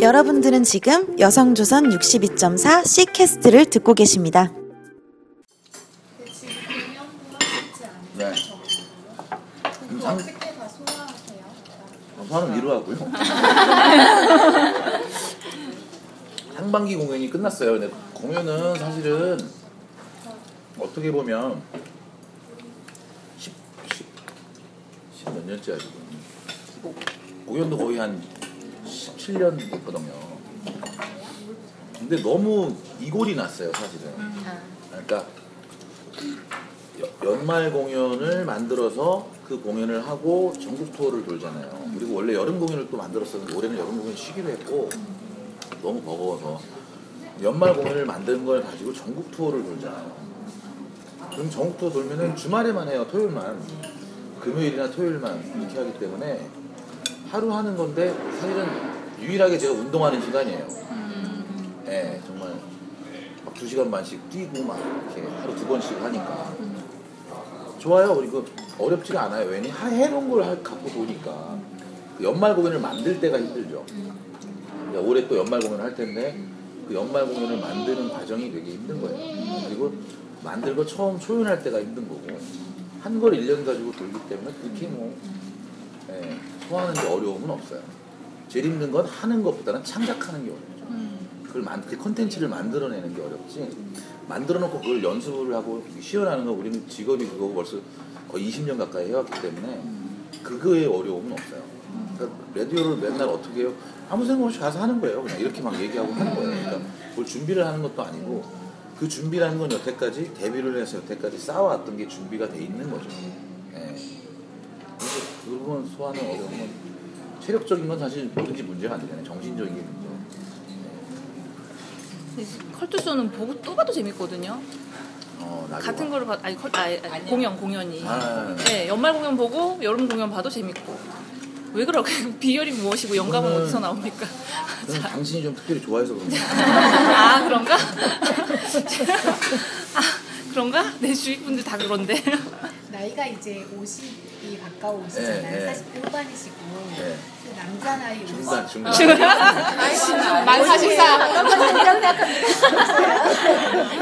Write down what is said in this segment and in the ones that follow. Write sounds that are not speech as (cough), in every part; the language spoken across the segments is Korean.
여러분들은 지금 여성조선 62.4 C캐스트를 듣고 계십니다. 네. 상-? 소화는 위로 하고요. 상반기 공연이 끝났어요. 근데 공연은 사실은 어떻게 보면 10, 10, 10몇 년째야 지금. 공연도 거의 한 17년 됐거든요. 근데 너무 이골이 났어요, 사실은. 그러니까 여- 연말 공연을 만들어서 그 공연을 하고 전국 투어를 돌잖아요. 그리고 원래 여름 공연을 또 만들었었는데 올해는 여름 공연 쉬기로 했고 너무 버거워서 연말 공연을 만든 걸 가지고 전국 투어를 돌잖아요. 그럼 전국 투어 돌면은 주말에만 해요. 토요일만. 금요일이나 토요일만 이렇게 하기 때문에 하루 하는 건데 사실은 유일하게 제가 운동하는 시간이에요. 예, 정말 막 두 시간 반씩 뛰고 막 이렇게 하루 두 번씩 하니까 좋아요. 그리고 어렵지가 않아요. 왜냐 하- 해놓은 걸 하- 갖고 도니까 그 연말 공연을 만들 때가 힘들죠. 이제 올해 또 연말 공연을 할 텐데 그 연말 공연을 만드는 과정이 되게 힘든 거예요. 그리고 만들고 처음 초연할 때가 힘든 거고 한 걸 1년 가지고 돌기 때문에 그렇게 뭐 예, 소화하는 데 어려움은 없어요. 제일 힘든 건 하는 것보다는 창작하는 게 어렵죠. 그걸 만, 그 컨텐츠를 만들어내는 게 어렵지. 만들어 놓고 그걸 연습을 하고 시연하는 거 우리는 직업이 그거고 벌써 거의 20년 가까이 해왔기 때문에 그거의 어려움은 없어요. 그러니까 라디오를 맨날 어떻게 해요? 아무 생각 없이 가서 하는 거예요. 그냥 이렇게 막 얘기하고 하는 거예요. 그러니까 뭘 준비를 하는 것도 아니고 그 준비라는 건 여태까지 데뷔를 해서 여태까지 쌓아왔던 게 준비가 돼 있는 거죠. 예. 그래서 그 부분 소화하는 어려움은 체력적인 건 사실 뭐든지 문제가 안 되잖아요. 정신적인 게 문제. 컬투쇼는 보고 또 봐도 재밌거든요. 어, 같은 봐. 거를 봐, 아니, 컬, 아니, 아니, 공연 공연이. 아, 네, 연말 공연 보고 여름 공연 봐도 재밌고. 왜 그렇게 (laughs) 비결이 무엇이고 영감은 어디서 나옵니까? 그건 당신이 좀 특별히 좋아해서 그런 거야. 아 그런가? (laughs) 아 그런가? 내 주위 분들 다 그런데. 나이가 이제 50이 가까우시잖아요. 네, 네. 40대 후반이시고 네. 그 남자 나이 50. 중간 중간. 만 44.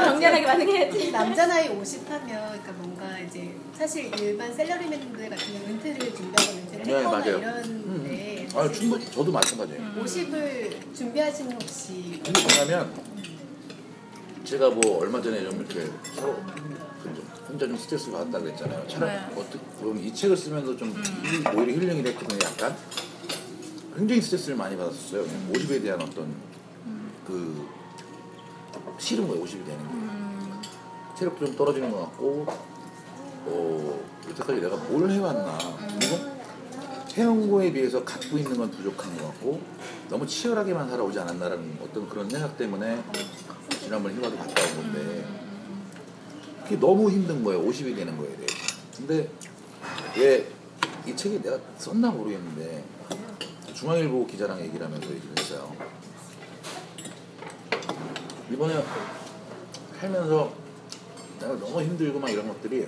정렬하게 반응해야지. 남자 나이 50 하면 그러니까 뭔가 이제 사실 일반 셀러리맨들 같은 경우 은퇴를 준비하고 은퇴를 네, 했거나 맞아요. 이런데 아 충분 저도 마찬가지예요. 50을 준비하시는 혹시 근데 뭐냐면 제가 뭐 얼마 전에 좀 이렇게 서로 좀 혼자 좀 스트레스 받았다 그랬잖아요. 차라리 네. 어떻게 그럼 이 책을 쓰면서 좀 힐- 오히려 힐링이 됐거든요. 약간 굉장히 스트레스를 많이 받았었어요. 50에 대한 어떤 그 싫은 거예요. 50이 되는 게 체력도 좀 떨어지는 것 같고 어 여태까지 내가 뭘 해왔나 그리고 해온 거에 비해서 갖고 있는 건 부족한 것 같고 너무 치열하게만 살아오지 않았나라는 어떤 그런 생각 때문에 지난번 휴가도 갔다 온 건데. 그게 너무 힘든 거예요. 50이 되는 거에 대해 근데 왜 이 책이 내가 썼나 모르겠는데 중앙일보 기자랑 얘기를 하면서 얘기를 했어요. 이번에 살면서 내가 너무 힘들고 막 이런 것들이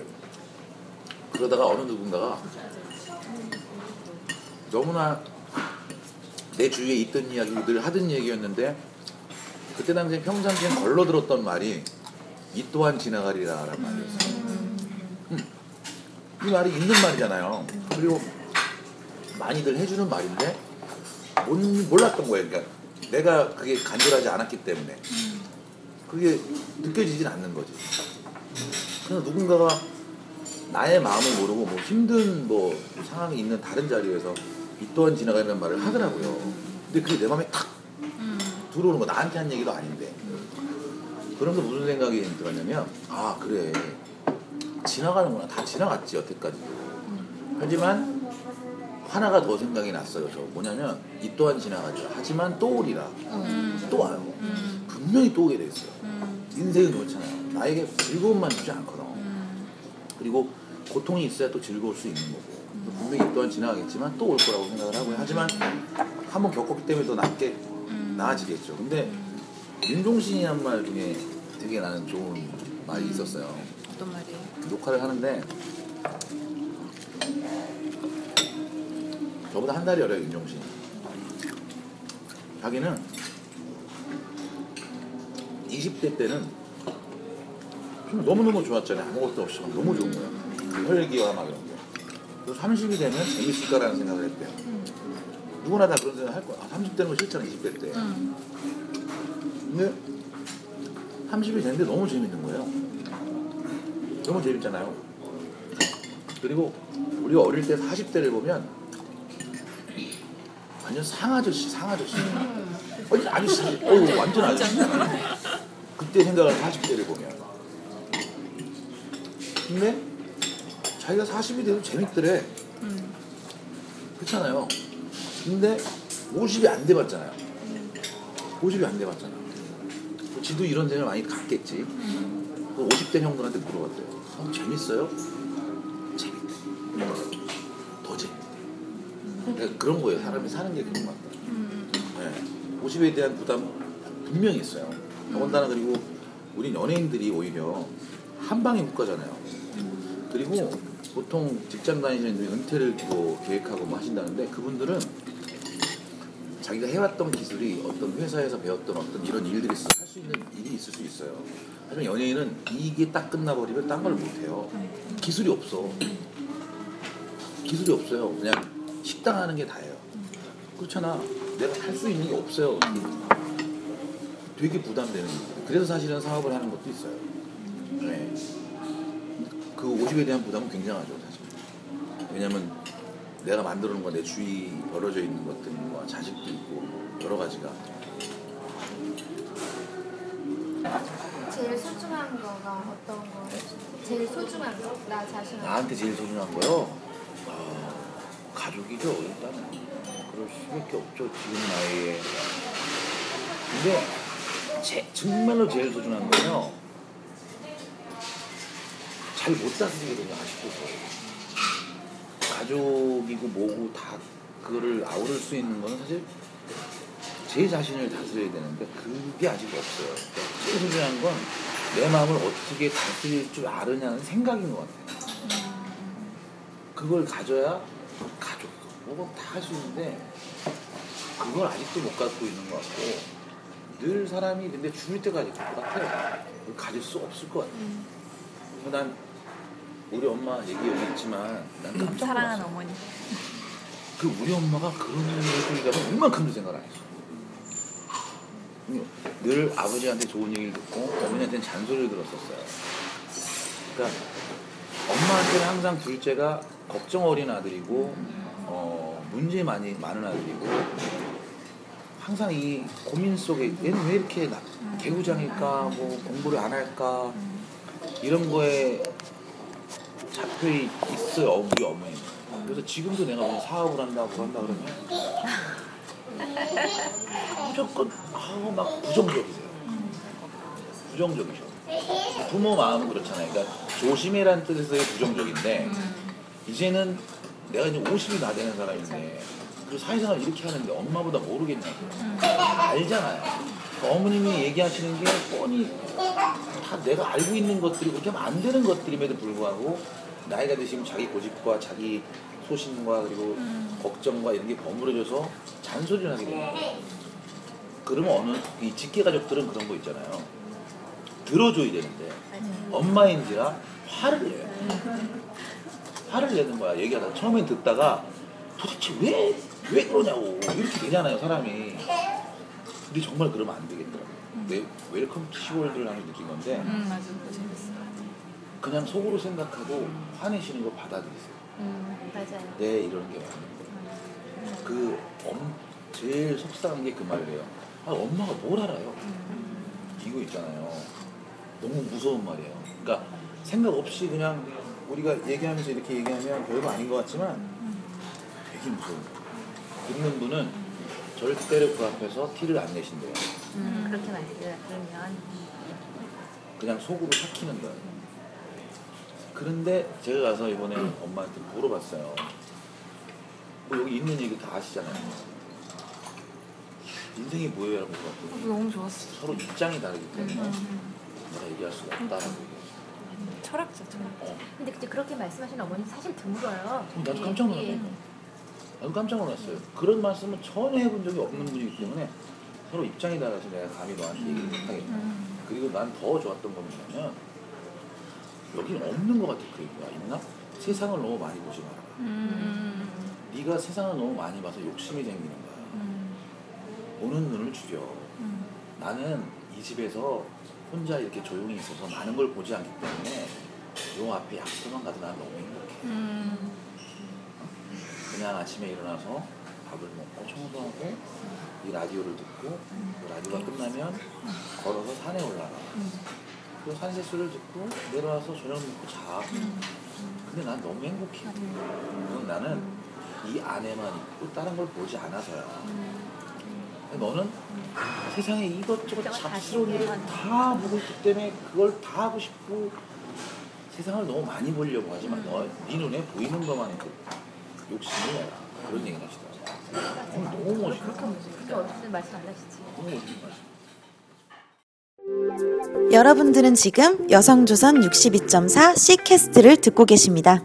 그러다가 어느 누군가가 너무나 내 주위에 있던 이야기들 하던 얘기였는데 그때 당시에 평상시에 걸러 들었던 말이 이 또한 지나가리라라는 말이었어요. 음. 이 말이 있는 말이잖아요. 그리고 많이들 해주는 말인데 뭔- 몰랐던 거예요. 그러니까 내가 그게 간절하지 않았기 때문에 그게 느껴지진 않는 거지. 그래서 누군가가 나의 마음을 모르고 뭐 힘든 뭐 상황이 있는 다른 자리에서 이 또한 지나가는 말을 하더라고요. 근데 그게 내 마음에 탁 들어오는 거 나한테 한 얘기도 아닌데. 그러면서 무슨 생각이 들었냐면 아 그래. 지나가는구나. 다 지나갔지 여태까지도 하지만 하나가 더 생각이 났어요 저. 뭐냐면 이 또한 지나가죠. 하지만 또 오리라. 또 와요. 분명히 또 오게 돼 있어요. 인생은 그렇잖아요. 나에게 즐거움만 주지 않거든. 그리고 고통이 있어야 또 즐거울 수 있는 거고. 분명히 이 또한 지나가겠지만 또 올 거라고 생각을 하고요. 하지만 한번 겪었기 때문에 더 낫게 나아지겠죠 근데 윤종신이 한말 중에 되게 나는 좋은 말이 있었어요 어떤 말이에요? 녹화를 하는데 저보다 한 달이 어려요 윤종신 자기는 20대 때는 좀 너무너무 좋았잖아요. 아무것도 없이 막 너무 좋은 거야. 그 혈기와 막 이런 게. 그래서 30이 되면 재밌을까라는 생각을 했대요. 누구나 다 그런 생각 할 거야. 아, 30대는 거 싫잖아, 20대 때. 음. 근데 30이 됐는데 너무 재밌는 거예요. 너무 재밌잖아요. 그리고 우리가 어릴 때 40대를 보면 완전 상아저씨, 상아저씨. 아니, 아저씨. 어우, 완전 아저씨. 그때 생각을 40대를 보면. 근데 자기가 40이 돼도 재밌더래. 음. 그렇잖아요. 근데 50이 안 돼봤잖아요. 50이 안 돼봤잖아. 지도 이런 생각을 많이 갖겠지. 50대 형들한테 물어봤대요. 형 재밌어요? 재밌대. 더 재밌대. 그러니까 그런 거예요. 사람이 사는 게 그런 것 같다. 네. 50에 대한 부담 분명히 있어요. 더군다나 그리고 우리 연예인들이 오히려 한 방에 못 가잖아요. 그리고 보통 직장 다니시는 분들이 은퇴를 뭐 계획하고 뭐 하신다는데 그분들은 자기가 해왔던 기술이 어떤 회사에서 배웠던 어떤 이런 일들이 할 수 있는 일이 있을 수 있어요. 하지만 연예인은 이게 딱 끝나버리면 딴 걸 못해요. 기술이 없어. 기술이 없어요. 그냥 식당 하는 게 다예요. 그렇잖아. 내가 할 수 있는 게 없어요. 되게 부담되는 거예요. 그래서 사실은 사업을 하는 것도 있어요. 네. 그 50에 대한 부담은 굉장하죠, 사실. 왜냐면 내가 만들어 놓은 건내 주위 벌어져 있는 것들과 자식도 있고 여러 가지가 제일 소중한 거가 어떤 거? 제일 소중한 거? 나 자신한테. 나한테 제일 소중한 거요. 아, 가족이죠, 일단은. 그럴 수밖에 없죠, 지금 나이에. 근데 제, 정말로 제일 소중한 건요. 잘못 되면 아쉽겠어요. 가족이고 뭐고 다 그거를 아우를 수 있는 거는 사실 제 자신을 다스려야 되는데 그게 아직 없어요. 그러니까 제일 소중한 건 내 마음을 어떻게 다스릴 줄 아느냐는 생각인 것 같아요. 그걸 가져야 가족, 뭐고 다할 수 있는데 그걸 아직도 못 갖고 있는 것 같고 늘 사람이 근데 죽을 때까지 똑같아요. 그걸 가질 수 없을 것 같아요. 그래서 난 우리 엄마 얘기 여기 있지만 난 깜짝 사랑하는 놀랐어. 어머니. 그 우리 엄마가 그런 일을 해주려면 이만큼도 생각 안 했어. 늘 아버지한테 좋은 얘기를 듣고 어머니한테는 잔소리를 들었었어요. 그러니까 엄마한테는 항상 둘째가 걱정 어린 아들이고 어, 문제 많이 많은 아들이고 항상 이 고민 속에 얘는 왜 이렇게 나, 개구장일까 뭐 공부를 안 할까 이런 거에 잡혀 있어요 우리 어머니는. 그래서 지금도 내가 무슨 사업을 한다고 한다 그러면 무조건 아우 막 부정적이세요. 부정적이셔. 부모 마음은 그렇잖아요. 그러니까 조심해라는 뜻에서의 부정적인데 이제는 내가 이제 50이 나 되는 사람인데 그 사회생활 이렇게 하는데 엄마보다 모르겠냐고 알잖아요. 그러니까 어머님이 얘기하시는 게 뻔히 다 내가 알고 있는 것들이 그렇게 하면 안 되는 것들임에도 불구하고 나이가 드시면 자기 고집과 자기 소신과 그리고 걱정과 이런 게 버무려져서 잔소리를 하게 돼요. 그러면 어느 이 직계 가족들은 그런 거 있잖아요. 들어줘야 되는데 엄마인지라 화를 내요. 화를 내는 거야. 얘기하다 처음엔 듣다가 도대체 왜 왜 그러냐고 이렇게 되잖아요 사람이. 근데 정말 그러면 안 되겠더라고요. 내 welcome to 시월드를 하면서 느낀 건데 음 맞아. 재밌어. 그냥 속으로 생각하고 화내시는 거 받아들이세요. 음, 맞아요. 네 이런 게 맞는 거예요. 그 엄, 제일 속상한 게 그 말이에요. 아 엄마가 뭘 알아요? 이거 있잖아요. 너무 무서운 말이에요. 그러니까 생각 없이 그냥 우리가 얘기하면서 이렇게 얘기하면 별거 아닌 것 같지만 되게 무서운 거예요. 듣는 분은 절대로 그 앞에서 티를 안 내신대요. 음, 그렇게 말해요. 그러면. 그냥 속으로 삭히는 거예요. 그런데 제가 가서 이번에 엄마한테 물어봤어요. 뭐 여기 있는 얘기 다 아시잖아요. 인생이 뭐예요? 라고 물어봤더니 너무 좋았어. 서로 입장이 다르기 때문에 내가 얘기할 수가 없다라고 얘기했어요. 철학자 철학. 어, 근데 그때 그렇게 말씀하시는 어머니 사실 드물어요. 나도 깜짝 놀랐어. 예. 나도 깜짝 놀랐어요. 그런 말씀을 전혀 해본 적이 없는 분이기 때문에 서로 입장이 달라서 내가 감히 너한테 얘기를 못하겠다. 그리고 난 더 좋았던 건 뭐냐면 여긴 없는 것 같아 그 얘기가 있나? 세상을 너무 많이 보지 마라. 음. 네가 세상을 너무 많이 봐서 욕심이 생기는 거야. 음. 보는 눈을 죽여. 음. 나는 이 집에서 혼자 이렇게 조용히 있어서 많은 걸 보지 않기 때문에 요 앞에 약속만 가도 난 너무 행복해. 음. 그냥 아침에 일어나서 밥을 먹고 청소하고 이 라디오를 듣고 그 라디오가 끝나면 걸어서 산에 올라가. 그 산세수를 듣고 내려와서 저녁 먹고 자. 근데 난 너무 행복해. 그건 나는 이 안에만 있고 다른 걸 보지 않아서야. 너는 세상에 이것저것 잡스러운 다 보고 있기 때문에 그걸 다 하고 싶고 세상을 너무 많이 보려고 하지만 너, 네 눈에 보이는 것만 그 욕심을 내라. 그런 얘기를 하시더라고요. 오늘 너무 멋있다. 그렇게 어떻게 말씀 안 하시지? 너무 멋있다. 여러분들은 지금 여성조선 62.4 C캐스트를 듣고 계십니다.